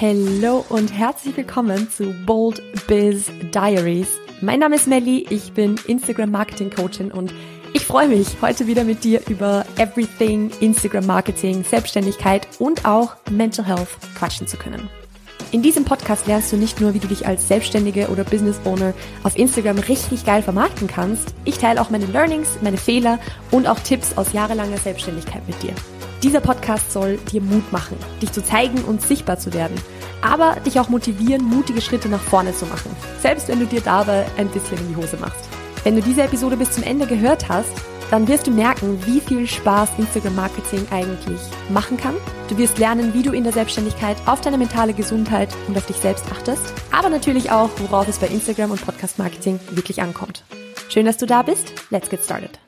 Hallo und herzlich willkommen zu Bold Biz Diaries. Mein Name ist Melly, ich bin Instagram Marketing Coachin und ich freue mich, heute wieder mit dir über Everything Instagram Marketing, Selbstständigkeit und auch Mental Health quatschen zu können. In diesem Podcast lernst du nicht nur, wie du dich als Selbstständige oder Business Owner auf Instagram richtig geil vermarkten kannst, ich teile auch meine Learnings, meine Fehler und auch Tipps aus jahrelanger Selbstständigkeit mit dir. Dieser Podcast soll dir Mut machen, dich zu zeigen und sichtbar zu werden, aber dich auch motivieren, mutige Schritte nach vorne zu machen, selbst wenn du dir dabei ein bisschen in die Hose machst. Wenn du diese Episode bis zum Ende gehört hast, dann wirst du merken, wie viel Spaß Instagram Marketing eigentlich machen kann. Du wirst lernen, wie du in der Selbstständigkeit auf deine mentale Gesundheit und auf dich selbst achtest, aber natürlich auch, worauf es bei Instagram und Podcast Marketing wirklich ankommt. Schön, dass du da bist. Let's get started.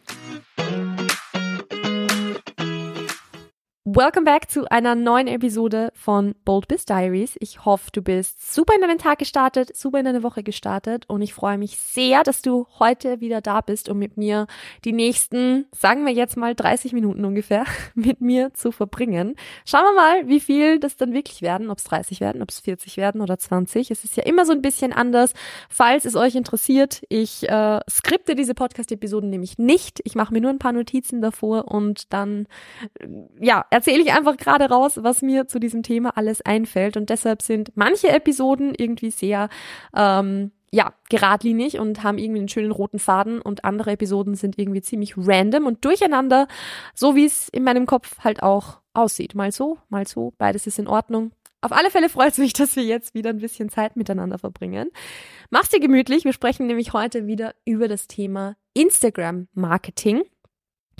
Welcome back zu einer neuen Episode von Bold Biz Diaries. Ich hoffe, du bist super in deinen Tag gestartet, super in deine Woche gestartet und ich freue mich sehr, dass du heute wieder da bist, um mit mir die nächsten, sagen wir jetzt mal 30 Minuten ungefähr, mit mir zu verbringen. Schauen wir mal, wie viel das dann wirklich werden, ob es 30 werden, ob es 40 werden oder 20. Es ist ja immer so ein bisschen anders. Falls es euch interessiert, ich äh, skripte diese Podcast-Episoden nämlich nicht. Ich mache mir nur ein paar Notizen davor und dann, äh, ja, erzähle ich einfach gerade raus, was mir zu diesem Thema alles einfällt. Und deshalb sind manche Episoden irgendwie sehr, ähm, ja, geradlinig und haben irgendwie einen schönen roten Faden und andere Episoden sind irgendwie ziemlich random und durcheinander, so wie es in meinem Kopf halt auch aussieht. Mal so, mal so, beides ist in Ordnung. Auf alle Fälle freut es mich, dass wir jetzt wieder ein bisschen Zeit miteinander verbringen. Mach's dir gemütlich. Wir sprechen nämlich heute wieder über das Thema Instagram Marketing.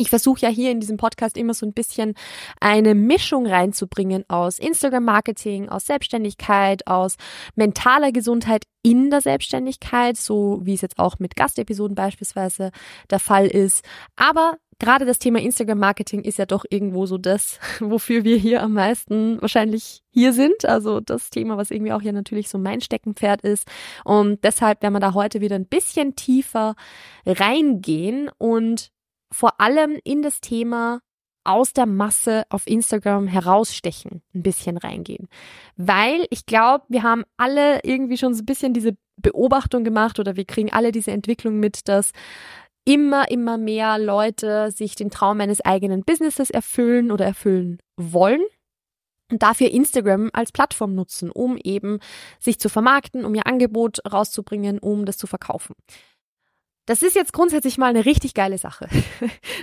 Ich versuche ja hier in diesem Podcast immer so ein bisschen eine Mischung reinzubringen aus Instagram-Marketing, aus Selbstständigkeit, aus mentaler Gesundheit in der Selbstständigkeit, so wie es jetzt auch mit Gastepisoden beispielsweise der Fall ist. Aber gerade das Thema Instagram-Marketing ist ja doch irgendwo so das, wofür wir hier am meisten wahrscheinlich hier sind. Also das Thema, was irgendwie auch hier natürlich so mein Steckenpferd ist. Und deshalb werden wir da heute wieder ein bisschen tiefer reingehen und vor allem in das Thema aus der Masse auf Instagram herausstechen, ein bisschen reingehen. Weil ich glaube, wir haben alle irgendwie schon so ein bisschen diese Beobachtung gemacht oder wir kriegen alle diese Entwicklung mit, dass immer, immer mehr Leute sich den Traum eines eigenen Businesses erfüllen oder erfüllen wollen und dafür Instagram als Plattform nutzen, um eben sich zu vermarkten, um ihr Angebot rauszubringen, um das zu verkaufen. Das ist jetzt grundsätzlich mal eine richtig geile Sache.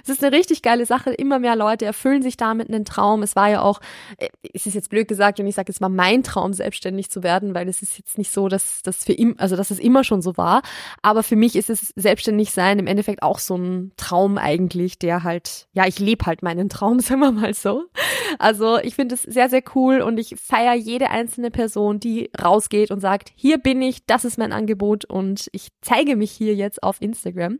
Es ist eine richtig geile Sache. Immer mehr Leute erfüllen sich damit einen Traum. Es war ja auch, äh, es ist jetzt blöd gesagt, und ich sage, es war mein Traum, selbstständig zu werden, weil es ist jetzt nicht so, dass das für ihm, also dass es immer schon so war. Aber für mich ist es selbstständig sein im Endeffekt auch so ein Traum eigentlich, der halt, ja, ich lebe halt meinen Traum, sagen wir mal so. Also ich finde es sehr, sehr cool und ich feiere jede einzelne Person, die rausgeht und sagt, hier bin ich, das ist mein Angebot und ich zeige mich hier jetzt auf Instagram Instagram.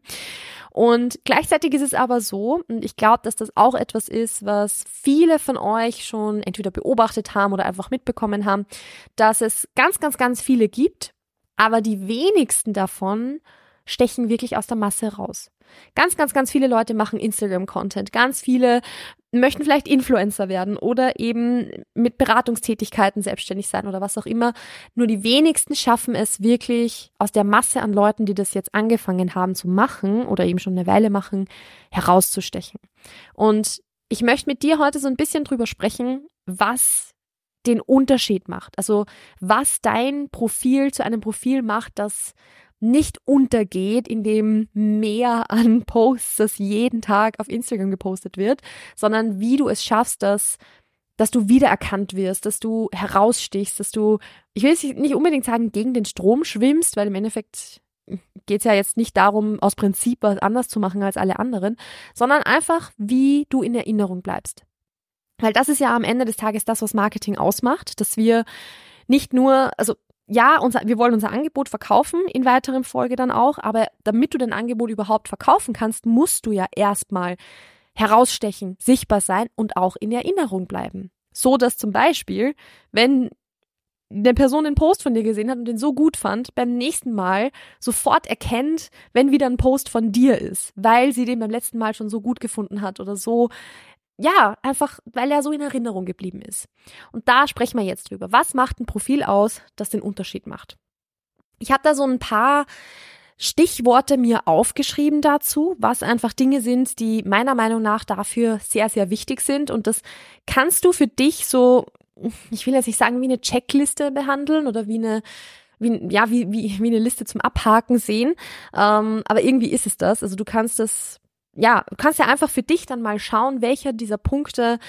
Und gleichzeitig ist es aber so, und ich glaube, dass das auch etwas ist, was viele von euch schon entweder beobachtet haben oder einfach mitbekommen haben, dass es ganz, ganz, ganz viele gibt, aber die wenigsten davon stechen wirklich aus der Masse raus. Ganz, ganz, ganz viele Leute machen Instagram-Content. Ganz viele möchten vielleicht Influencer werden oder eben mit Beratungstätigkeiten selbstständig sein oder was auch immer. Nur die wenigsten schaffen es wirklich aus der Masse an Leuten, die das jetzt angefangen haben zu machen oder eben schon eine Weile machen, herauszustechen. Und ich möchte mit dir heute so ein bisschen drüber sprechen, was den Unterschied macht. Also was dein Profil zu einem Profil macht, das nicht untergeht, indem mehr an Posts, das jeden Tag auf Instagram gepostet wird, sondern wie du es schaffst, dass dass du wiedererkannt wirst, dass du herausstichst, dass du, ich will nicht unbedingt sagen, gegen den Strom schwimmst, weil im Endeffekt geht es ja jetzt nicht darum, aus Prinzip was anders zu machen als alle anderen, sondern einfach, wie du in Erinnerung bleibst. Weil das ist ja am Ende des Tages das, was Marketing ausmacht, dass wir nicht nur, also ja, unser, wir wollen unser Angebot verkaufen, in weiteren Folge dann auch, aber damit du dein Angebot überhaupt verkaufen kannst, musst du ja erstmal herausstechen, sichtbar sein und auch in Erinnerung bleiben. So dass zum Beispiel, wenn eine Person den Post von dir gesehen hat und den so gut fand, beim nächsten Mal sofort erkennt, wenn wieder ein Post von dir ist, weil sie den beim letzten Mal schon so gut gefunden hat oder so ja, einfach, weil er so in Erinnerung geblieben ist. Und da sprechen wir jetzt drüber. Was macht ein Profil aus, das den Unterschied macht? Ich habe da so ein paar Stichworte mir aufgeschrieben dazu, was einfach Dinge sind, die meiner Meinung nach dafür sehr, sehr wichtig sind. Und das kannst du für dich so, ich will jetzt nicht sagen, wie eine Checkliste behandeln oder wie eine wie, ja, wie, wie, wie eine Liste zum Abhaken sehen. Ähm, aber irgendwie ist es das. Also du kannst das ja, du kannst ja einfach für dich dann mal schauen, welcher dieser Punkte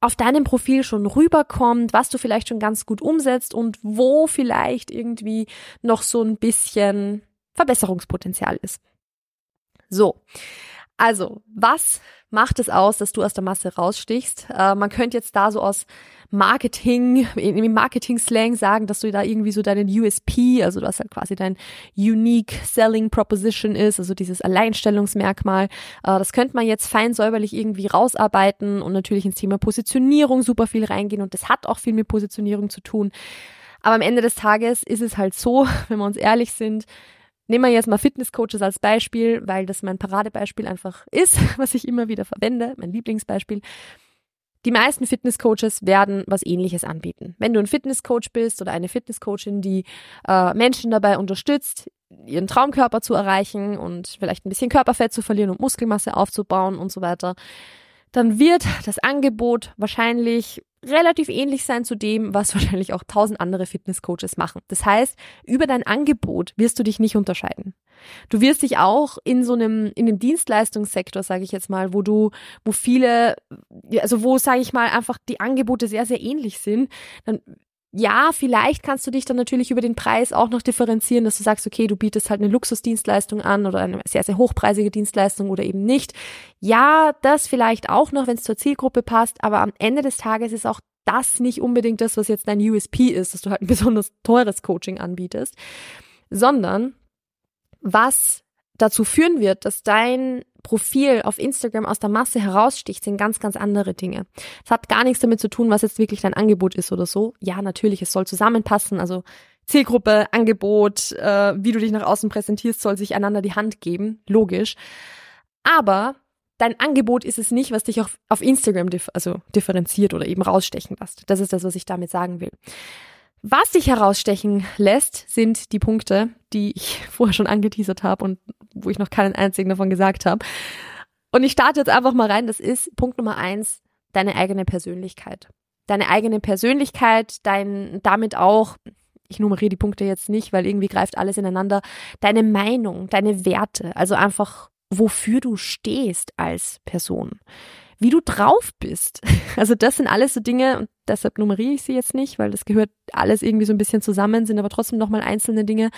auf deinem Profil schon rüberkommt, was du vielleicht schon ganz gut umsetzt und wo vielleicht irgendwie noch so ein bisschen Verbesserungspotenzial ist. So. Also, was macht es aus, dass du aus der Masse rausstichst? Äh, man könnte jetzt da so aus Marketing, im Marketing-Slang sagen, dass du da irgendwie so deinen USP, also was halt quasi dein Unique Selling Proposition ist, also dieses Alleinstellungsmerkmal. Äh, das könnte man jetzt fein säuberlich irgendwie rausarbeiten und natürlich ins Thema Positionierung super viel reingehen und das hat auch viel mit Positionierung zu tun. Aber am Ende des Tages ist es halt so, wenn wir uns ehrlich sind, Nehmen wir jetzt mal Fitnesscoaches als Beispiel, weil das mein Paradebeispiel einfach ist, was ich immer wieder verwende, mein Lieblingsbeispiel. Die meisten Fitnesscoaches werden was ähnliches anbieten. Wenn du ein Fitnesscoach bist oder eine Fitnesscoachin, die äh, Menschen dabei unterstützt, ihren Traumkörper zu erreichen und vielleicht ein bisschen Körperfett zu verlieren und Muskelmasse aufzubauen und so weiter, dann wird das Angebot wahrscheinlich relativ ähnlich sein zu dem, was wahrscheinlich auch tausend andere Fitnesscoaches machen. Das heißt, über dein Angebot wirst du dich nicht unterscheiden. Du wirst dich auch in so einem in dem Dienstleistungssektor, sage ich jetzt mal, wo du wo viele also wo sage ich mal einfach die Angebote sehr sehr ähnlich sind, dann ja, vielleicht kannst du dich dann natürlich über den Preis auch noch differenzieren, dass du sagst, okay, du bietest halt eine Luxusdienstleistung an oder eine sehr, sehr hochpreisige Dienstleistung oder eben nicht. Ja, das vielleicht auch noch, wenn es zur Zielgruppe passt, aber am Ende des Tages ist auch das nicht unbedingt das, was jetzt dein USP ist, dass du halt ein besonders teures Coaching anbietest, sondern was dazu führen wird, dass dein Profil auf Instagram aus der Masse heraussticht, sind ganz, ganz andere Dinge. Es hat gar nichts damit zu tun, was jetzt wirklich dein Angebot ist oder so. Ja, natürlich, es soll zusammenpassen. Also Zielgruppe, Angebot, äh, wie du dich nach außen präsentierst, soll sich einander die Hand geben. Logisch. Aber dein Angebot ist es nicht, was dich auf, auf Instagram dif also differenziert oder eben rausstechen lässt. Das ist das, was ich damit sagen will. Was sich herausstechen lässt, sind die Punkte, die ich vorher schon angeteasert habe und wo ich noch keinen einzigen davon gesagt habe. Und ich starte jetzt einfach mal rein. Das ist Punkt Nummer eins, deine eigene Persönlichkeit. Deine eigene Persönlichkeit, dein, damit auch, ich nummeriere die Punkte jetzt nicht, weil irgendwie greift alles ineinander, deine Meinung, deine Werte, also einfach, wofür du stehst als Person wie du drauf bist. Also das sind alles so Dinge und deshalb nummeriere ich sie jetzt nicht, weil das gehört alles irgendwie so ein bisschen zusammen, sind aber trotzdem nochmal einzelne Dinge.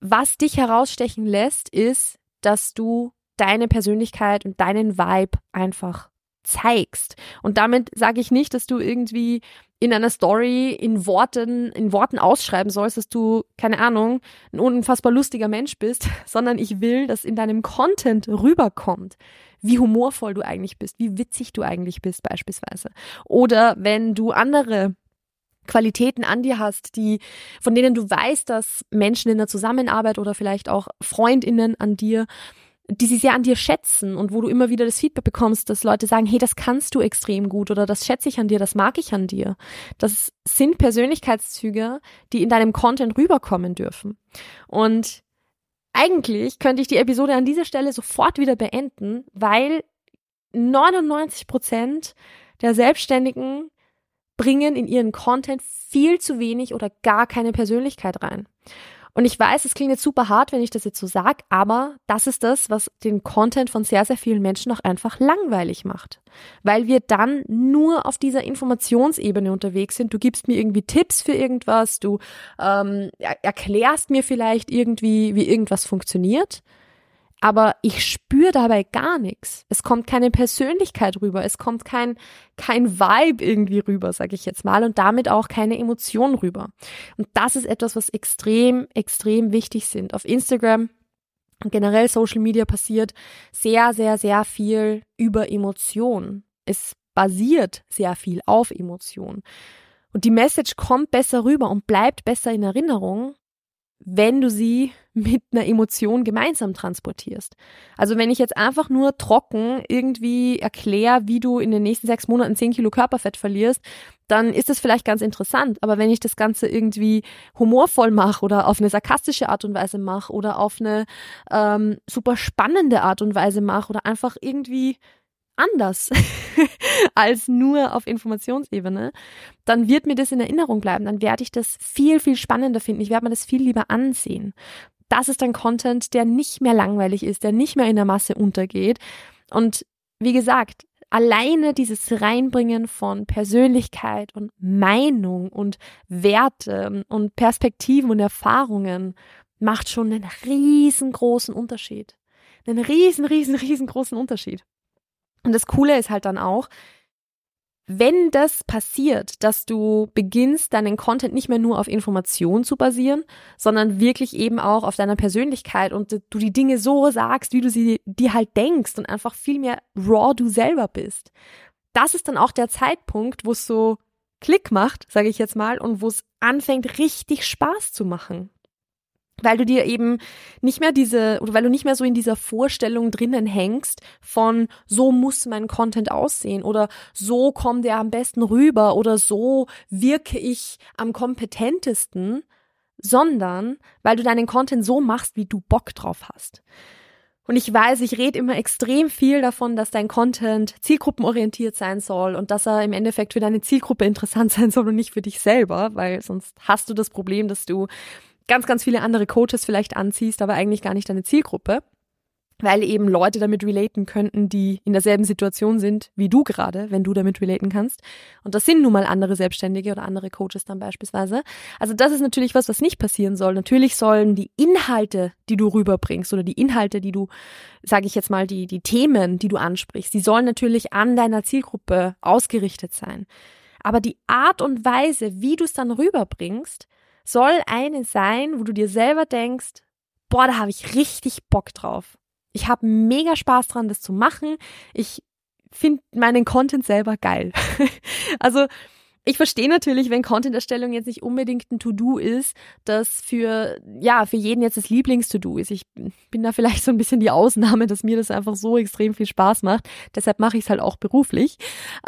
Was dich herausstechen lässt, ist, dass du deine Persönlichkeit und deinen Vibe einfach zeigst. Und damit sage ich nicht, dass du irgendwie in einer Story in Worten, in Worten ausschreiben sollst, dass du, keine Ahnung, ein unfassbar lustiger Mensch bist, sondern ich will, dass in deinem Content rüberkommt, wie humorvoll du eigentlich bist, wie witzig du eigentlich bist beispielsweise. Oder wenn du andere Qualitäten an dir hast, die, von denen du weißt, dass Menschen in der Zusammenarbeit oder vielleicht auch Freundinnen an dir die sie sehr an dir schätzen und wo du immer wieder das Feedback bekommst, dass Leute sagen, hey, das kannst du extrem gut oder das schätze ich an dir, das mag ich an dir. Das sind Persönlichkeitszüge, die in deinem Content rüberkommen dürfen. Und eigentlich könnte ich die Episode an dieser Stelle sofort wieder beenden, weil 99 Prozent der Selbstständigen bringen in ihren Content viel zu wenig oder gar keine Persönlichkeit rein. Und ich weiß, es klingt jetzt super hart, wenn ich das jetzt so sage, aber das ist das, was den Content von sehr, sehr vielen Menschen auch einfach langweilig macht. Weil wir dann nur auf dieser Informationsebene unterwegs sind. Du gibst mir irgendwie Tipps für irgendwas, du ähm, erklärst mir vielleicht irgendwie, wie irgendwas funktioniert aber ich spüre dabei gar nichts. Es kommt keine Persönlichkeit rüber, es kommt kein, kein Vibe irgendwie rüber, sage ich jetzt mal, und damit auch keine Emotion rüber. Und das ist etwas, was extrem, extrem wichtig sind. Auf Instagram und generell Social Media passiert sehr, sehr, sehr viel über Emotionen. Es basiert sehr viel auf Emotionen. Und die Message kommt besser rüber und bleibt besser in Erinnerung, wenn du sie mit einer Emotion gemeinsam transportierst. Also wenn ich jetzt einfach nur trocken irgendwie erkläre, wie du in den nächsten sechs Monaten zehn Kilo Körperfett verlierst, dann ist das vielleicht ganz interessant. Aber wenn ich das Ganze irgendwie humorvoll mache oder auf eine sarkastische Art und Weise mache oder auf eine ähm, super spannende Art und Weise mache oder einfach irgendwie anders als nur auf Informationsebene, dann wird mir das in Erinnerung bleiben. Dann werde ich das viel, viel spannender finden. Ich werde mir das viel lieber ansehen. Das ist ein Content, der nicht mehr langweilig ist, der nicht mehr in der Masse untergeht. Und wie gesagt, alleine dieses Reinbringen von Persönlichkeit und Meinung und Werte und Perspektiven und Erfahrungen macht schon einen riesengroßen Unterschied. Einen riesen, riesen, riesengroßen Unterschied. Und das Coole ist halt dann auch, wenn das passiert, dass du beginnst, deinen Content nicht mehr nur auf Informationen zu basieren, sondern wirklich eben auch auf deiner Persönlichkeit und du die Dinge so sagst, wie du sie dir halt denkst und einfach viel mehr raw du selber bist. Das ist dann auch der Zeitpunkt, wo es so Klick macht, sage ich jetzt mal, und wo es anfängt, richtig Spaß zu machen weil du dir eben nicht mehr diese oder weil du nicht mehr so in dieser Vorstellung drinnen hängst von so muss mein Content aussehen oder so kommt er am besten rüber oder so wirke ich am kompetentesten, sondern weil du deinen Content so machst, wie du Bock drauf hast. Und ich weiß, ich rede immer extrem viel davon, dass dein Content zielgruppenorientiert sein soll und dass er im Endeffekt für deine Zielgruppe interessant sein soll und nicht für dich selber, weil sonst hast du das Problem, dass du ganz, ganz viele andere Coaches vielleicht anziehst, aber eigentlich gar nicht deine Zielgruppe, weil eben Leute damit relaten könnten, die in derselben Situation sind wie du gerade, wenn du damit relaten kannst. Und das sind nun mal andere Selbstständige oder andere Coaches dann beispielsweise. Also das ist natürlich was, was nicht passieren soll. Natürlich sollen die Inhalte, die du rüberbringst oder die Inhalte, die du, sage ich jetzt mal, die, die Themen, die du ansprichst, die sollen natürlich an deiner Zielgruppe ausgerichtet sein. Aber die Art und Weise, wie du es dann rüberbringst, soll eine sein, wo du dir selber denkst, boah, da habe ich richtig Bock drauf. Ich habe mega Spaß dran, das zu machen. Ich finde meinen Content selber geil. also ich verstehe natürlich, wenn Content-Erstellung jetzt nicht unbedingt ein To-Do ist, das für, ja, für jeden jetzt das Lieblings-To-Do ist. Ich bin da vielleicht so ein bisschen die Ausnahme, dass mir das einfach so extrem viel Spaß macht. Deshalb mache ich es halt auch beruflich.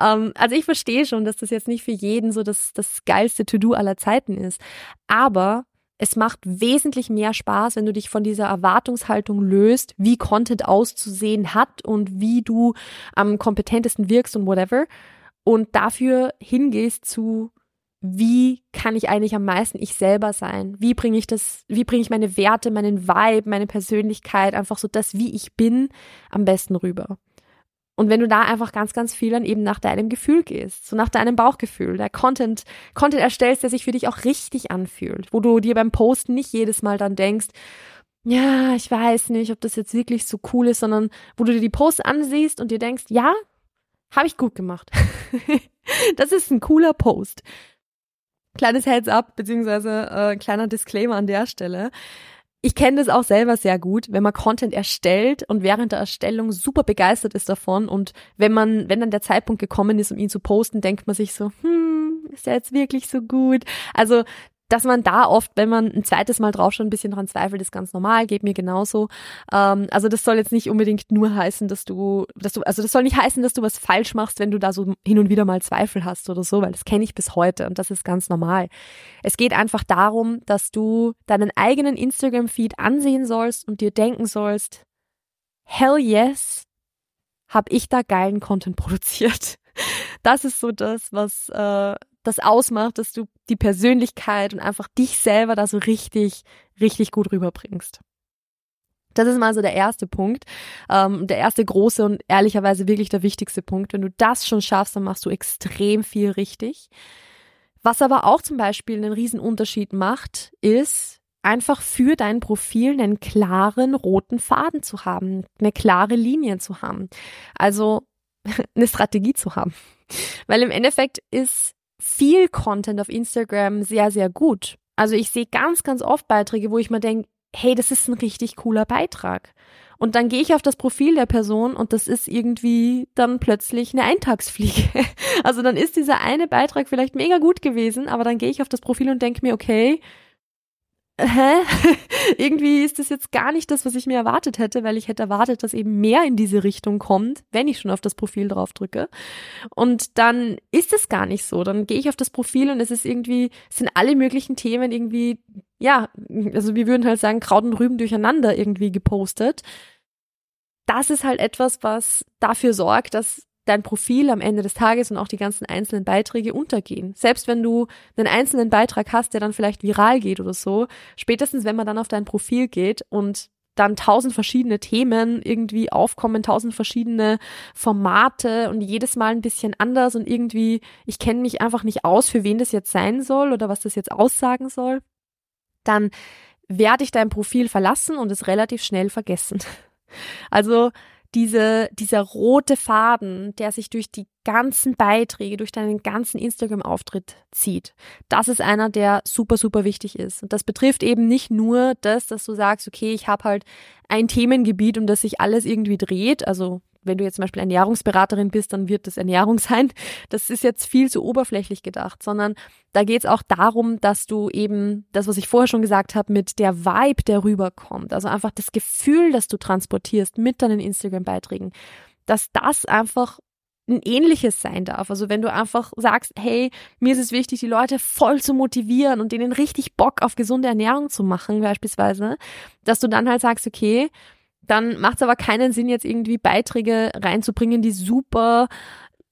Ähm, also ich verstehe schon, dass das jetzt nicht für jeden so das, das geilste To-Do aller Zeiten ist. Aber es macht wesentlich mehr Spaß, wenn du dich von dieser Erwartungshaltung löst, wie Content auszusehen hat und wie du am kompetentesten wirkst und whatever und dafür hingehst zu wie kann ich eigentlich am meisten ich selber sein? Wie bringe ich das, wie bringe ich meine Werte, meinen Vibe, meine Persönlichkeit, einfach so das, wie ich bin, am besten rüber? Und wenn du da einfach ganz, ganz viel dann eben nach deinem Gefühl gehst, so nach deinem Bauchgefühl, der Content, Content erstellst, der sich für dich auch richtig anfühlt, wo du dir beim Posten nicht jedes Mal dann denkst, ja, ich weiß nicht, ob das jetzt wirklich so cool ist, sondern wo du dir die Posts ansiehst und dir denkst, ja, habe ich gut gemacht. das ist ein cooler Post. Kleines Heads up, beziehungsweise äh, kleiner Disclaimer an der Stelle. Ich kenne das auch selber sehr gut, wenn man Content erstellt und während der Erstellung super begeistert ist davon und wenn man, wenn dann der Zeitpunkt gekommen ist, um ihn zu posten, denkt man sich so, hm, ist der jetzt wirklich so gut? Also dass man da oft, wenn man ein zweites Mal drauf schon ein bisschen dran zweifelt, ist ganz normal, geht mir genauso. Ähm, also das soll jetzt nicht unbedingt nur heißen, dass du, dass du, also das soll nicht heißen, dass du was falsch machst, wenn du da so hin und wieder mal Zweifel hast oder so, weil das kenne ich bis heute und das ist ganz normal. Es geht einfach darum, dass du deinen eigenen Instagram-Feed ansehen sollst und dir denken sollst, hell yes, hab ich da geilen Content produziert. Das ist so das, was äh, das ausmacht, dass du die Persönlichkeit und einfach dich selber da so richtig, richtig gut rüberbringst. Das ist mal so der erste Punkt. Ähm, der erste große und ehrlicherweise wirklich der wichtigste Punkt. Wenn du das schon schaffst, dann machst du extrem viel richtig. Was aber auch zum Beispiel einen riesen Unterschied macht, ist einfach für dein Profil einen klaren roten Faden zu haben, eine klare Linie zu haben. Also eine Strategie zu haben. Weil im Endeffekt ist viel Content auf Instagram sehr, sehr gut. Also ich sehe ganz, ganz oft Beiträge, wo ich mir denke, hey, das ist ein richtig cooler Beitrag. Und dann gehe ich auf das Profil der Person und das ist irgendwie dann plötzlich eine Eintagsfliege. Also dann ist dieser eine Beitrag vielleicht mega gut gewesen, aber dann gehe ich auf das Profil und denke mir, okay, hä? Irgendwie ist das jetzt gar nicht das, was ich mir erwartet hätte, weil ich hätte erwartet, dass eben mehr in diese Richtung kommt, wenn ich schon auf das Profil drauf drücke. Und dann ist es gar nicht so. Dann gehe ich auf das Profil und es ist irgendwie, es sind alle möglichen Themen irgendwie, ja, also wir würden halt sagen, Kraut und Rüben durcheinander irgendwie gepostet. Das ist halt etwas, was dafür sorgt, dass dein Profil am Ende des Tages und auch die ganzen einzelnen Beiträge untergehen. Selbst wenn du einen einzelnen Beitrag hast, der dann vielleicht viral geht oder so, spätestens wenn man dann auf dein Profil geht und dann tausend verschiedene Themen irgendwie aufkommen, tausend verschiedene Formate und jedes Mal ein bisschen anders und irgendwie, ich kenne mich einfach nicht aus, für wen das jetzt sein soll oder was das jetzt aussagen soll, dann werde ich dein Profil verlassen und es relativ schnell vergessen. Also diese, dieser rote Faden, der sich durch die ganzen Beiträge, durch deinen ganzen Instagram-Auftritt zieht. Das ist einer, der super, super wichtig ist. Und das betrifft eben nicht nur das, dass du sagst, okay, ich habe halt ein Themengebiet, um das sich alles irgendwie dreht. Also wenn du jetzt zum Beispiel Ernährungsberaterin bist, dann wird das Ernährung sein. Das ist jetzt viel zu oberflächlich gedacht, sondern da geht es auch darum, dass du eben das, was ich vorher schon gesagt habe, mit der Vibe, der rüberkommt, also einfach das Gefühl, das du transportierst mit deinen Instagram-Beiträgen, dass das einfach ein ähnliches sein darf. Also wenn du einfach sagst, hey, mir ist es wichtig, die Leute voll zu motivieren und denen richtig Bock auf gesunde Ernährung zu machen, beispielsweise, dass du dann halt sagst, okay, dann macht es aber keinen Sinn, jetzt irgendwie Beiträge reinzubringen, die super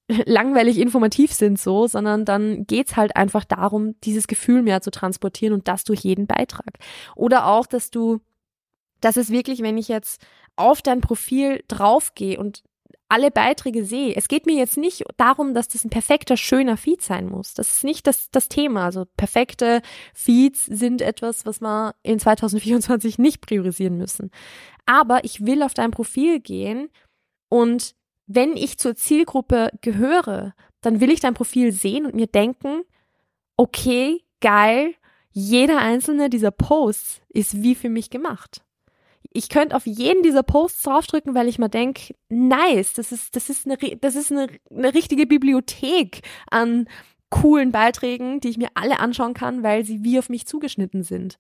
langweilig informativ sind so, sondern dann geht's halt einfach darum, dieses Gefühl mehr zu transportieren und das durch jeden Beitrag. Oder auch, dass du, dass es wirklich, wenn ich jetzt auf dein Profil draufgehe und alle Beiträge sehe. Es geht mir jetzt nicht darum, dass das ein perfekter, schöner Feed sein muss. Das ist nicht das, das Thema. Also perfekte Feeds sind etwas, was wir in 2024 nicht priorisieren müssen. Aber ich will auf dein Profil gehen und wenn ich zur Zielgruppe gehöre, dann will ich dein Profil sehen und mir denken, okay, geil, jeder einzelne dieser Posts ist wie für mich gemacht ich könnte auf jeden dieser Posts draufdrücken, weil ich mir denke, nice, das ist, das ist, eine, das ist eine, eine richtige Bibliothek an coolen Beiträgen, die ich mir alle anschauen kann, weil sie wie auf mich zugeschnitten sind.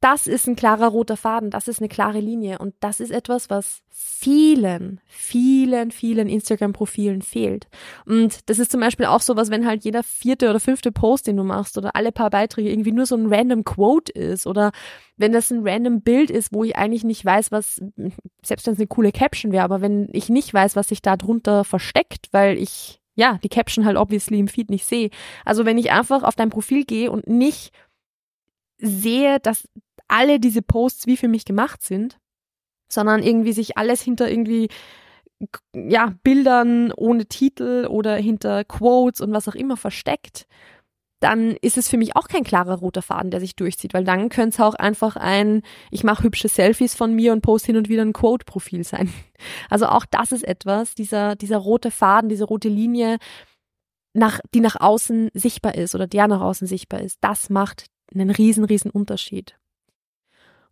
Das ist ein klarer roter Faden, das ist eine klare Linie und das ist etwas, was vielen, vielen, vielen Instagram-Profilen fehlt. Und das ist zum Beispiel auch so was, wenn halt jeder vierte oder fünfte Post, den du machst oder alle paar Beiträge irgendwie nur so ein random Quote ist oder wenn das ein random Bild ist, wo ich eigentlich nicht weiß, was, selbst wenn es eine coole Caption wäre, aber wenn ich nicht weiß, was sich da drunter versteckt, weil ich ja, die Caption halt obviously im Feed nicht sehe. Also wenn ich einfach auf dein Profil gehe und nicht sehe, dass alle diese Posts wie für mich gemacht sind, sondern irgendwie sich alles hinter irgendwie ja, Bildern ohne Titel oder hinter Quotes und was auch immer versteckt, dann ist es für mich auch kein klarer roter Faden, der sich durchzieht, weil dann könnte es auch einfach ein, ich mache hübsche Selfies von mir und poste hin und wieder ein Quote-Profil sein. Also auch das ist etwas, dieser, dieser rote Faden, diese rote Linie, nach, die nach außen sichtbar ist oder der nach außen sichtbar ist, das macht einen riesen, riesen Unterschied.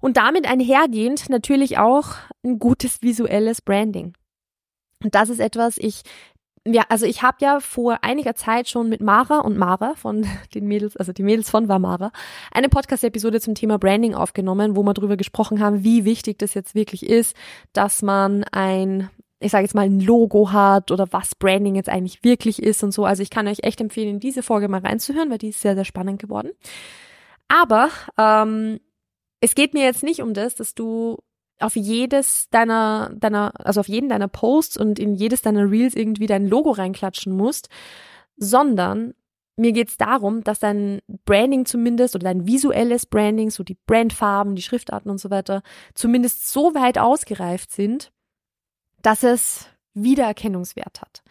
Und damit einhergehend natürlich auch ein gutes visuelles Branding. Und das ist etwas, ich ja, also ich habe ja vor einiger Zeit schon mit Mara und Mara von den Mädels, also die Mädels von Vamara, eine Podcast-Episode zum Thema Branding aufgenommen, wo wir darüber gesprochen haben, wie wichtig das jetzt wirklich ist, dass man ein ich sage jetzt mal ein Logo hat oder was Branding jetzt eigentlich wirklich ist und so. Also ich kann euch echt empfehlen, in diese Folge mal reinzuhören, weil die ist sehr, sehr spannend geworden. Aber ähm, es geht mir jetzt nicht um das, dass du auf jedes deiner, deiner, also auf jeden deiner Posts und in jedes deiner Reels irgendwie dein Logo reinklatschen musst, sondern mir geht's darum, dass dein Branding zumindest oder dein visuelles Branding, so die Brandfarben, die Schriftarten und so weiter, zumindest so weit ausgereift sind, dass es Wiedererkennungswert hat.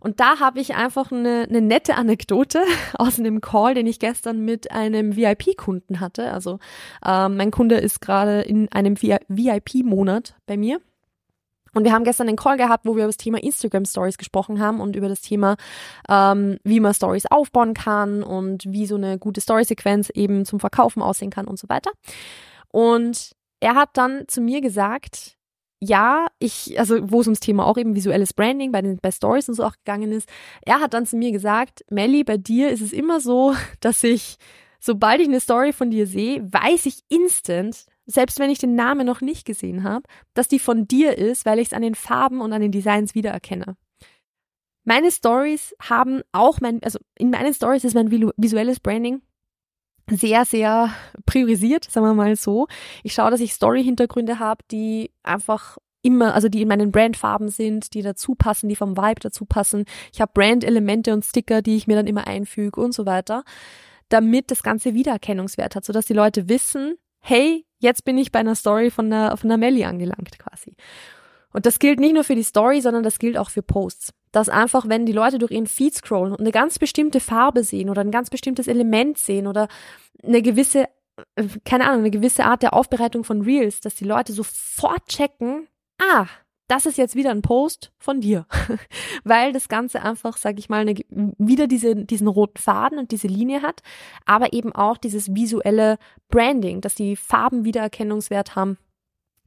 Und da habe ich einfach eine, eine nette Anekdote aus einem Call, den ich gestern mit einem VIP-Kunden hatte. Also ähm, mein Kunde ist gerade in einem VIP-Monat bei mir. Und wir haben gestern einen Call gehabt, wo wir über das Thema Instagram Stories gesprochen haben und über das Thema, ähm, wie man Stories aufbauen kann und wie so eine gute Story-Sequenz eben zum Verkaufen aussehen kann und so weiter. Und er hat dann zu mir gesagt, ja, ich, also wo es ums Thema auch eben visuelles Branding bei den bei Stories und so auch gegangen ist, er hat dann zu mir gesagt, Melly, bei dir ist es immer so, dass ich sobald ich eine Story von dir sehe, weiß ich instant, selbst wenn ich den Namen noch nicht gesehen habe, dass die von dir ist, weil ich es an den Farben und an den Designs wiedererkenne. Meine Stories haben auch mein, also in meinen Stories ist mein visuelles Branding sehr, sehr priorisiert, sagen wir mal so. Ich schaue, dass ich Story-Hintergründe habe, die einfach immer, also die in meinen Brandfarben sind, die dazu passen, die vom Vibe dazu passen. Ich habe Brand-Elemente und Sticker, die ich mir dann immer einfüge und so weiter, damit das Ganze Wiedererkennungswert hat, sodass die Leute wissen, hey, jetzt bin ich bei einer Story von der, von der Melli angelangt quasi. Und das gilt nicht nur für die Story, sondern das gilt auch für Posts. Dass einfach, wenn die Leute durch ihren Feed scrollen und eine ganz bestimmte Farbe sehen oder ein ganz bestimmtes Element sehen oder eine gewisse, äh, keine Ahnung, eine gewisse Art der Aufbereitung von Reels, dass die Leute sofort checken, ah, das ist jetzt wieder ein Post von dir, weil das Ganze einfach, sag ich mal, eine, wieder diese, diesen roten Faden und diese Linie hat, aber eben auch dieses visuelle Branding, dass die Farben Wiedererkennungswert haben,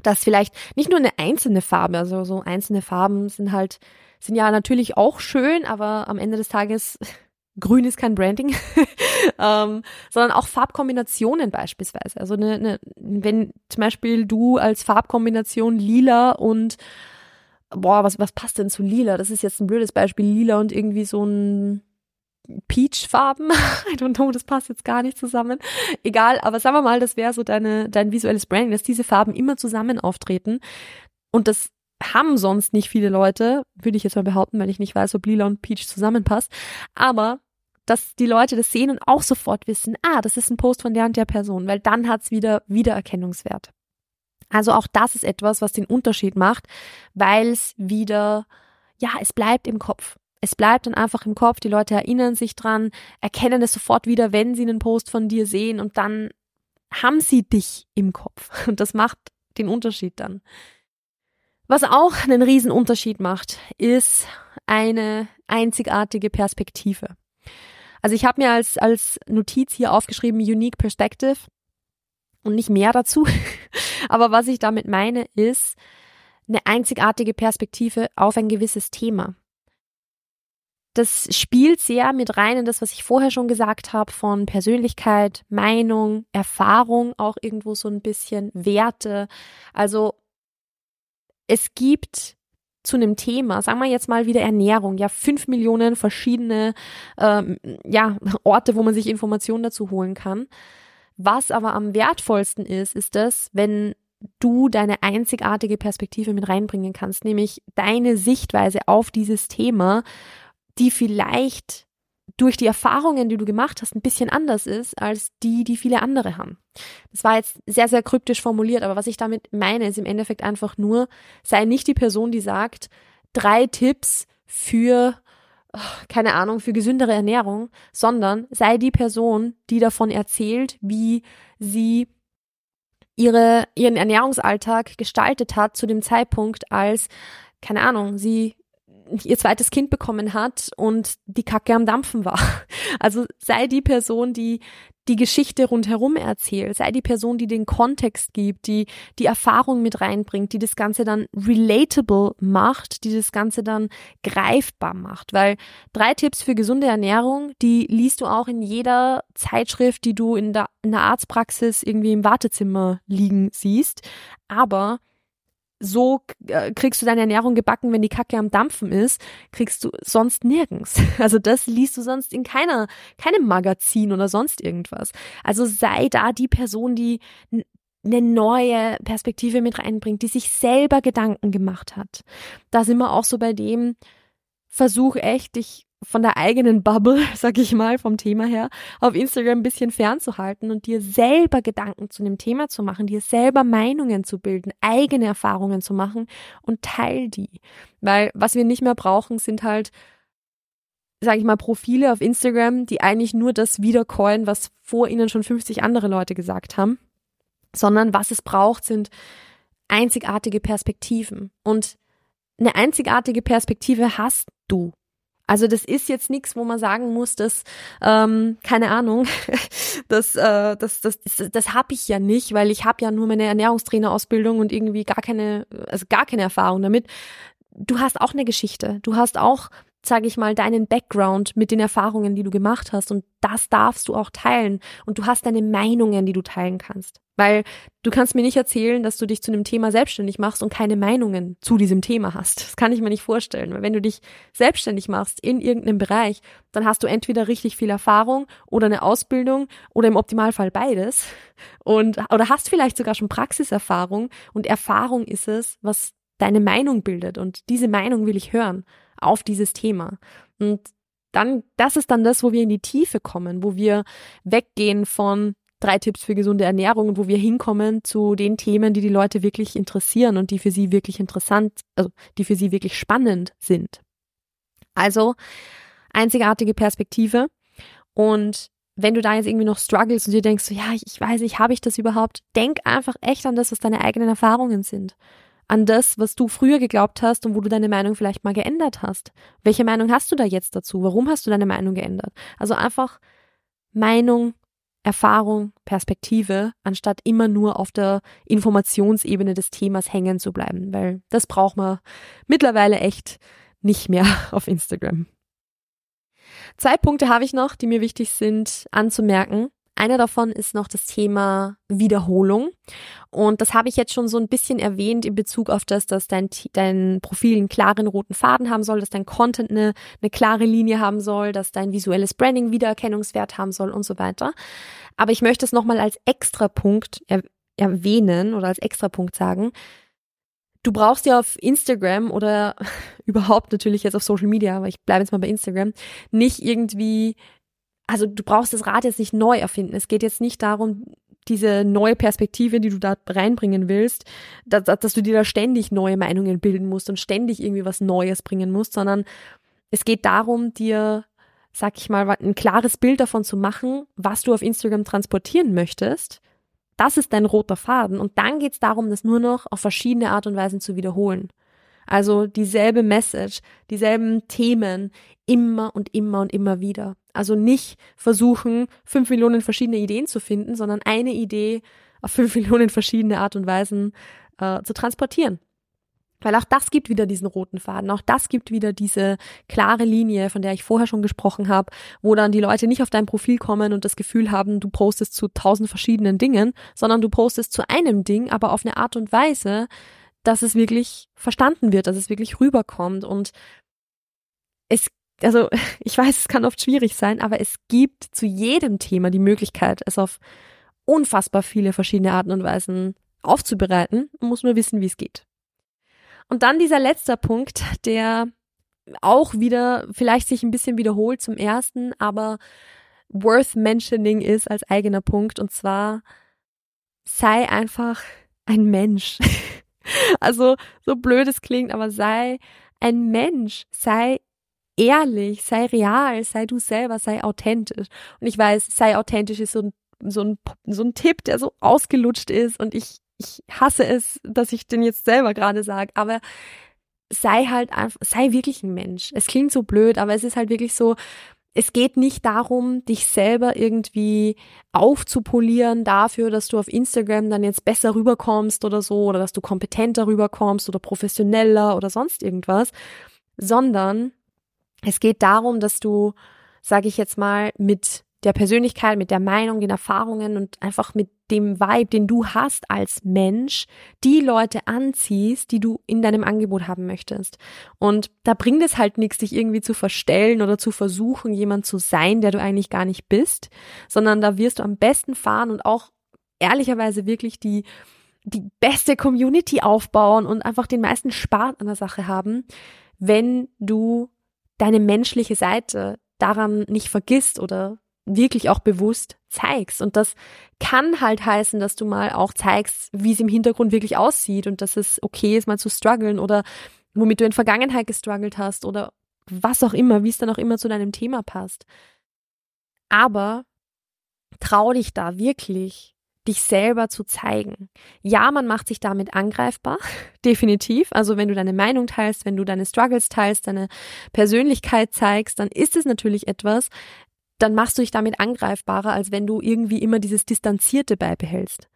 dass vielleicht nicht nur eine einzelne Farbe, also so einzelne Farben sind halt, sind ja natürlich auch schön, aber am Ende des Tages Grün ist kein Branding, ähm, sondern auch Farbkombinationen beispielsweise. Also eine, eine, wenn zum Beispiel du als Farbkombination lila und boah, was, was passt denn zu lila? Das ist jetzt ein blödes Beispiel, lila und irgendwie so ein Peach-Farben. I don't know, das passt jetzt gar nicht zusammen. Egal, aber sagen wir mal, das wäre so deine, dein visuelles Branding, dass diese Farben immer zusammen auftreten. Und das haben sonst nicht viele Leute, würde ich jetzt mal behaupten, weil ich nicht weiß, ob Lila und Peach zusammenpasst. Aber dass die Leute das sehen und auch sofort wissen, ah, das ist ein Post von der und der Person, weil dann hat's wieder Wiedererkennungswert. Also auch das ist etwas, was den Unterschied macht, weil es wieder, ja, es bleibt im Kopf. Es bleibt dann einfach im Kopf, die Leute erinnern sich dran, erkennen es sofort wieder, wenn sie einen Post von dir sehen und dann haben sie dich im Kopf. Und das macht den Unterschied dann. Was auch einen riesen Unterschied macht, ist eine einzigartige Perspektive. Also ich habe mir als, als Notiz hier aufgeschrieben, Unique Perspective und nicht mehr dazu. Aber was ich damit meine, ist eine einzigartige Perspektive auf ein gewisses Thema. Das spielt sehr mit rein in das, was ich vorher schon gesagt habe, von Persönlichkeit, Meinung, Erfahrung, auch irgendwo so ein bisschen Werte. Also es gibt zu einem Thema, sagen wir jetzt mal wieder Ernährung, ja, fünf Millionen verschiedene ähm, ja, Orte, wo man sich Informationen dazu holen kann. Was aber am wertvollsten ist, ist das, wenn du deine einzigartige Perspektive mit reinbringen kannst, nämlich deine Sichtweise auf dieses Thema, die vielleicht durch die Erfahrungen, die du gemacht hast, ein bisschen anders ist als die, die viele andere haben. Das war jetzt sehr, sehr kryptisch formuliert, aber was ich damit meine, ist im Endeffekt einfach nur, sei nicht die Person, die sagt, drei Tipps für, oh, keine Ahnung, für gesündere Ernährung, sondern sei die Person, die davon erzählt, wie sie ihre, ihren Ernährungsalltag gestaltet hat zu dem Zeitpunkt, als, keine Ahnung, sie ihr zweites Kind bekommen hat und die Kacke am Dampfen war. Also sei die Person, die die Geschichte rundherum erzählt, sei die Person, die den Kontext gibt, die die Erfahrung mit reinbringt, die das Ganze dann relatable macht, die das Ganze dann greifbar macht. Weil drei Tipps für gesunde Ernährung, die liest du auch in jeder Zeitschrift, die du in der, in der Arztpraxis irgendwie im Wartezimmer liegen siehst. Aber so äh, kriegst du deine Ernährung gebacken, wenn die Kacke am Dampfen ist, kriegst du sonst nirgends. Also das liest du sonst in keiner, keinem Magazin oder sonst irgendwas. Also sei da die Person, die eine neue Perspektive mit reinbringt, die sich selber Gedanken gemacht hat. Da sind wir auch so bei dem, versuch echt, dich von der eigenen Bubble, sag ich mal, vom Thema her, auf Instagram ein bisschen fernzuhalten und dir selber Gedanken zu dem Thema zu machen, dir selber Meinungen zu bilden, eigene Erfahrungen zu machen und teil die. Weil was wir nicht mehr brauchen, sind halt, sag ich mal, Profile auf Instagram, die eigentlich nur das wiedercallen, was vor ihnen schon 50 andere Leute gesagt haben, sondern was es braucht, sind einzigartige Perspektiven. Und eine einzigartige Perspektive hast du. Also das ist jetzt nichts, wo man sagen muss, dass ähm, keine Ahnung, das äh, das das das, das habe ich ja nicht, weil ich habe ja nur meine Ernährungstrainerausbildung und irgendwie gar keine also gar keine Erfahrung damit. Du hast auch eine Geschichte, du hast auch sage ich mal, deinen Background mit den Erfahrungen, die du gemacht hast. Und das darfst du auch teilen. Und du hast deine Meinungen, die du teilen kannst. Weil du kannst mir nicht erzählen, dass du dich zu einem Thema selbstständig machst und keine Meinungen zu diesem Thema hast. Das kann ich mir nicht vorstellen. Weil wenn du dich selbstständig machst in irgendeinem Bereich, dann hast du entweder richtig viel Erfahrung oder eine Ausbildung oder im Optimalfall beides. Und, oder hast vielleicht sogar schon Praxiserfahrung. Und Erfahrung ist es, was deine Meinung bildet. Und diese Meinung will ich hören auf dieses Thema. Und dann, das ist dann das, wo wir in die Tiefe kommen, wo wir weggehen von drei Tipps für gesunde Ernährung und wo wir hinkommen zu den Themen, die die Leute wirklich interessieren und die für sie wirklich interessant, also die für sie wirklich spannend sind. Also einzigartige Perspektive und wenn du da jetzt irgendwie noch struggles und dir denkst, so, ja, ich weiß nicht, habe ich das überhaupt? Denk einfach echt an das, was deine eigenen Erfahrungen sind an das, was du früher geglaubt hast und wo du deine Meinung vielleicht mal geändert hast. Welche Meinung hast du da jetzt dazu? Warum hast du deine Meinung geändert? Also einfach Meinung, Erfahrung, Perspektive, anstatt immer nur auf der Informationsebene des Themas hängen zu bleiben, weil das braucht man mittlerweile echt nicht mehr auf Instagram. Zwei Punkte habe ich noch, die mir wichtig sind anzumerken. Einer davon ist noch das Thema Wiederholung. Und das habe ich jetzt schon so ein bisschen erwähnt in Bezug auf das, dass dein, dein Profil einen klaren roten Faden haben soll, dass dein Content eine, eine klare Linie haben soll, dass dein visuelles Branding Wiedererkennungswert haben soll und so weiter. Aber ich möchte es nochmal als Extrapunkt er, erwähnen oder als Extrapunkt sagen. Du brauchst ja auf Instagram oder überhaupt natürlich jetzt auf Social Media, aber ich bleibe jetzt mal bei Instagram, nicht irgendwie also du brauchst das Rad jetzt nicht neu erfinden. Es geht jetzt nicht darum, diese neue Perspektive, die du da reinbringen willst, dass, dass, du dir da ständig neue Meinungen bilden musst und ständig irgendwie was Neues bringen musst, sondern es geht darum, dir, sag ich mal, ein klares Bild davon zu machen, was du auf Instagram transportieren möchtest. Das ist dein roter Faden. Und dann geht es darum, das nur noch auf verschiedene Art und Weisen zu wiederholen. Also dieselbe Message, dieselben Themen immer und immer und immer wieder. Also nicht versuchen, fünf Millionen verschiedene Ideen zu finden, sondern eine Idee auf fünf Millionen verschiedene Art und Weisen äh, zu transportieren. Weil auch das gibt wieder diesen roten Faden, auch das gibt wieder diese klare Linie, von der ich vorher schon gesprochen habe, wo dann die Leute nicht auf dein Profil kommen und das Gefühl haben, du postest zu tausend verschiedenen Dingen, sondern du postest zu einem Ding, aber auf eine Art und Weise, dass es wirklich verstanden wird, dass es wirklich rüberkommt. Und es, also ich weiß, es kann oft schwierig sein, aber es gibt zu jedem Thema die Möglichkeit, es auf unfassbar viele verschiedene Arten und Weisen aufzubereiten. Man muss nur wissen, wie es geht. Und dann dieser letzte Punkt, der auch wieder vielleicht sich ein bisschen wiederholt zum ersten, aber worth mentioning ist als eigener Punkt. Und zwar sei einfach ein Mensch. Also, so blöd es klingt, aber sei ein Mensch, sei ehrlich, sei real, sei du selber, sei authentisch. Und ich weiß, sei authentisch ist so ein, so ein, so ein Tipp, der so ausgelutscht ist und ich, ich hasse es, dass ich den jetzt selber gerade sage, aber sei halt einfach, sei wirklich ein Mensch. Es klingt so blöd, aber es ist halt wirklich so, es geht nicht darum, dich selber irgendwie aufzupolieren dafür, dass du auf Instagram dann jetzt besser rüberkommst oder so, oder dass du kompetenter rüberkommst oder professioneller oder sonst irgendwas, sondern es geht darum, dass du, sage ich jetzt mal, mit der Persönlichkeit, mit der Meinung, den Erfahrungen und einfach mit dem Vibe, den du hast als Mensch, die Leute anziehst, die du in deinem Angebot haben möchtest. Und da bringt es halt nichts, dich irgendwie zu verstellen oder zu versuchen, jemand zu sein, der du eigentlich gar nicht bist, sondern da wirst du am besten fahren und auch ehrlicherweise wirklich die die beste Community aufbauen und einfach den meisten Spaß an der Sache haben, wenn du deine menschliche Seite daran nicht vergisst oder wirklich auch bewusst zeigst. Und das kann halt heißen, dass du mal auch zeigst, wie es im Hintergrund wirklich aussieht und dass es okay ist, mal zu strugglen oder womit du in Vergangenheit gestruggelt hast oder was auch immer, wie es dann auch immer zu deinem Thema passt. Aber trau dich da wirklich, dich selber zu zeigen. Ja, man macht sich damit angreifbar, definitiv. Also wenn du deine Meinung teilst, wenn du deine Struggles teilst, deine Persönlichkeit zeigst, dann ist es natürlich etwas, dann machst du dich damit angreifbarer, als wenn du irgendwie immer dieses Distanzierte beibehältst.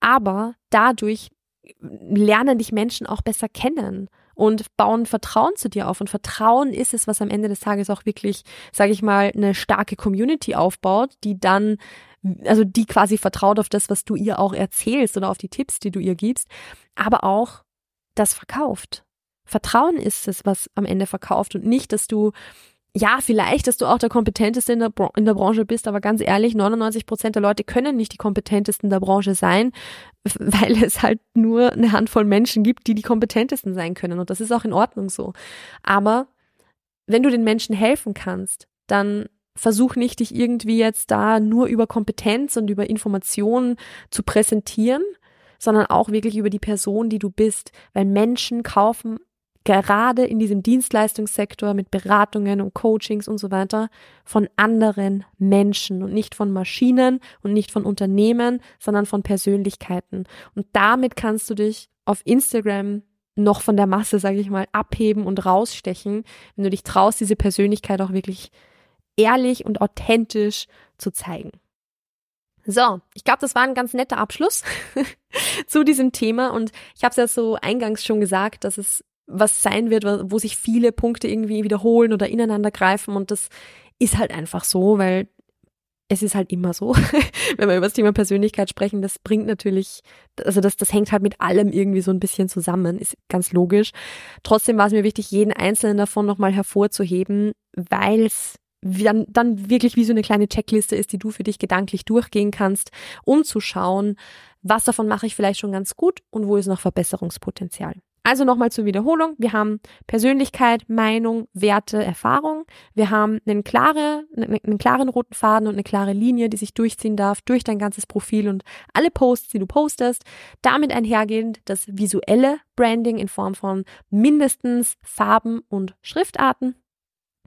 Aber dadurch lernen dich Menschen auch besser kennen und bauen Vertrauen zu dir auf. Und Vertrauen ist es, was am Ende des Tages auch wirklich, sage ich mal, eine starke Community aufbaut, die dann, also die quasi vertraut auf das, was du ihr auch erzählst oder auf die Tipps, die du ihr gibst, aber auch das verkauft. Vertrauen ist es, was am Ende verkauft und nicht, dass du ja, vielleicht, dass du auch der Kompetenteste in der, in der Branche bist, aber ganz ehrlich, 99 Prozent der Leute können nicht die Kompetentesten der Branche sein, weil es halt nur eine Handvoll Menschen gibt, die die Kompetentesten sein können. Und das ist auch in Ordnung so. Aber wenn du den Menschen helfen kannst, dann versuch nicht, dich irgendwie jetzt da nur über Kompetenz und über Informationen zu präsentieren, sondern auch wirklich über die Person, die du bist, weil Menschen kaufen gerade in diesem Dienstleistungssektor mit Beratungen und Coachings und so weiter von anderen Menschen und nicht von Maschinen und nicht von Unternehmen, sondern von Persönlichkeiten. Und damit kannst du dich auf Instagram noch von der Masse, sage ich mal, abheben und rausstechen, wenn du dich traust, diese Persönlichkeit auch wirklich ehrlich und authentisch zu zeigen. So, ich glaube, das war ein ganz netter Abschluss zu diesem Thema und ich habe es ja so eingangs schon gesagt, dass es was sein wird, wo sich viele Punkte irgendwie wiederholen oder ineinander greifen und das ist halt einfach so, weil es ist halt immer so, wenn wir über das Thema Persönlichkeit sprechen, das bringt natürlich, also das, das hängt halt mit allem irgendwie so ein bisschen zusammen, ist ganz logisch. Trotzdem war es mir wichtig, jeden einzelnen davon nochmal hervorzuheben, weil es dann, dann wirklich wie so eine kleine Checkliste ist, die du für dich gedanklich durchgehen kannst, um zu schauen, was davon mache ich vielleicht schon ganz gut und wo ist noch Verbesserungspotenzial. Also nochmal zur Wiederholung. Wir haben Persönlichkeit, Meinung, Werte, Erfahrung. Wir haben einen, klare, einen klaren roten Faden und eine klare Linie, die sich durchziehen darf durch dein ganzes Profil und alle Posts, die du postest. Damit einhergehend das visuelle Branding in Form von mindestens Farben und Schriftarten.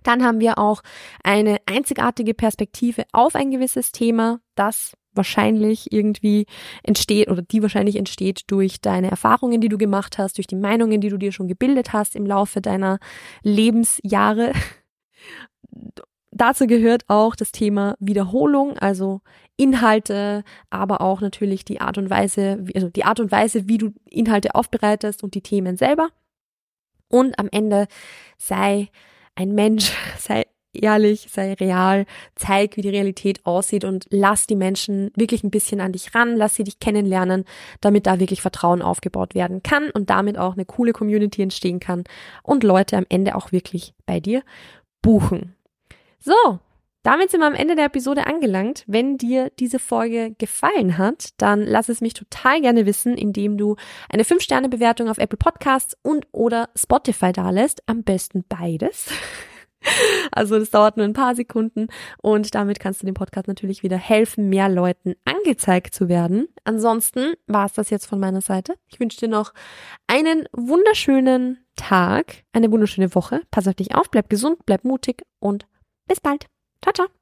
Dann haben wir auch eine einzigartige Perspektive auf ein gewisses Thema, das wahrscheinlich irgendwie entsteht oder die wahrscheinlich entsteht durch deine Erfahrungen, die du gemacht hast, durch die Meinungen, die du dir schon gebildet hast im Laufe deiner Lebensjahre. Dazu gehört auch das Thema Wiederholung, also Inhalte, aber auch natürlich die Art und Weise, also die Art und Weise, wie du Inhalte aufbereitest und die Themen selber. Und am Ende sei ein Mensch, sei ehrlich, sei real, zeig, wie die Realität aussieht und lass die Menschen wirklich ein bisschen an dich ran, lass sie dich kennenlernen, damit da wirklich Vertrauen aufgebaut werden kann und damit auch eine coole Community entstehen kann und Leute am Ende auch wirklich bei dir buchen. So, damit sind wir am Ende der Episode angelangt. Wenn dir diese Folge gefallen hat, dann lass es mich total gerne wissen, indem du eine 5-Sterne-Bewertung auf Apple Podcasts und oder Spotify dalässt. Am besten beides. Also das dauert nur ein paar Sekunden und damit kannst du dem Podcast natürlich wieder helfen, mehr Leuten angezeigt zu werden. Ansonsten war es das jetzt von meiner Seite. Ich wünsche dir noch einen wunderschönen Tag, eine wunderschöne Woche. Pass auf dich auf, bleib gesund, bleib mutig und bis bald. Ciao, ciao.